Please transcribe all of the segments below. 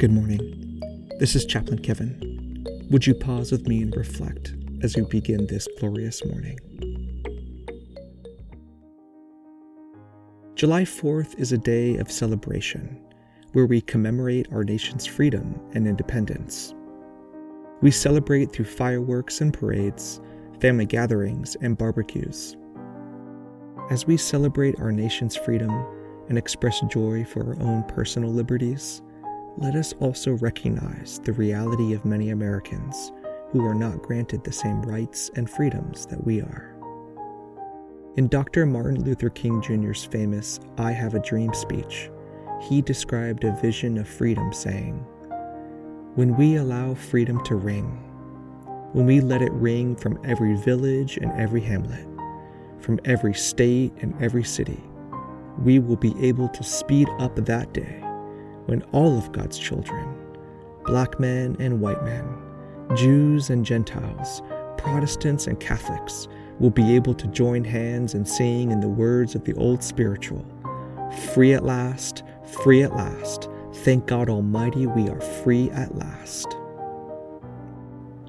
Good morning. This is Chaplain Kevin. Would you pause with me and reflect as we begin this glorious morning? July 4th is a day of celebration where we commemorate our nation's freedom and independence. We celebrate through fireworks and parades, family gatherings, and barbecues. As we celebrate our nation's freedom and express joy for our own personal liberties, let us also recognize the reality of many Americans who are not granted the same rights and freedoms that we are. In Dr. Martin Luther King Jr.'s famous I Have a Dream speech, he described a vision of freedom, saying, When we allow freedom to ring, when we let it ring from every village and every hamlet, from every state and every city, we will be able to speed up that day when all of God's children, black men and white men, Jews and Gentiles, Protestants and Catholics, will be able to join hands and sing in the words of the old spiritual Free at last, free at last. Thank God Almighty, we are free at last.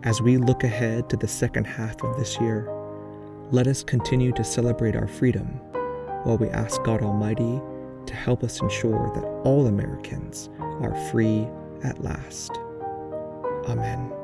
As we look ahead to the second half of this year, let us continue to celebrate our freedom while we ask God Almighty to help us ensure that all Americans are free at last. Amen.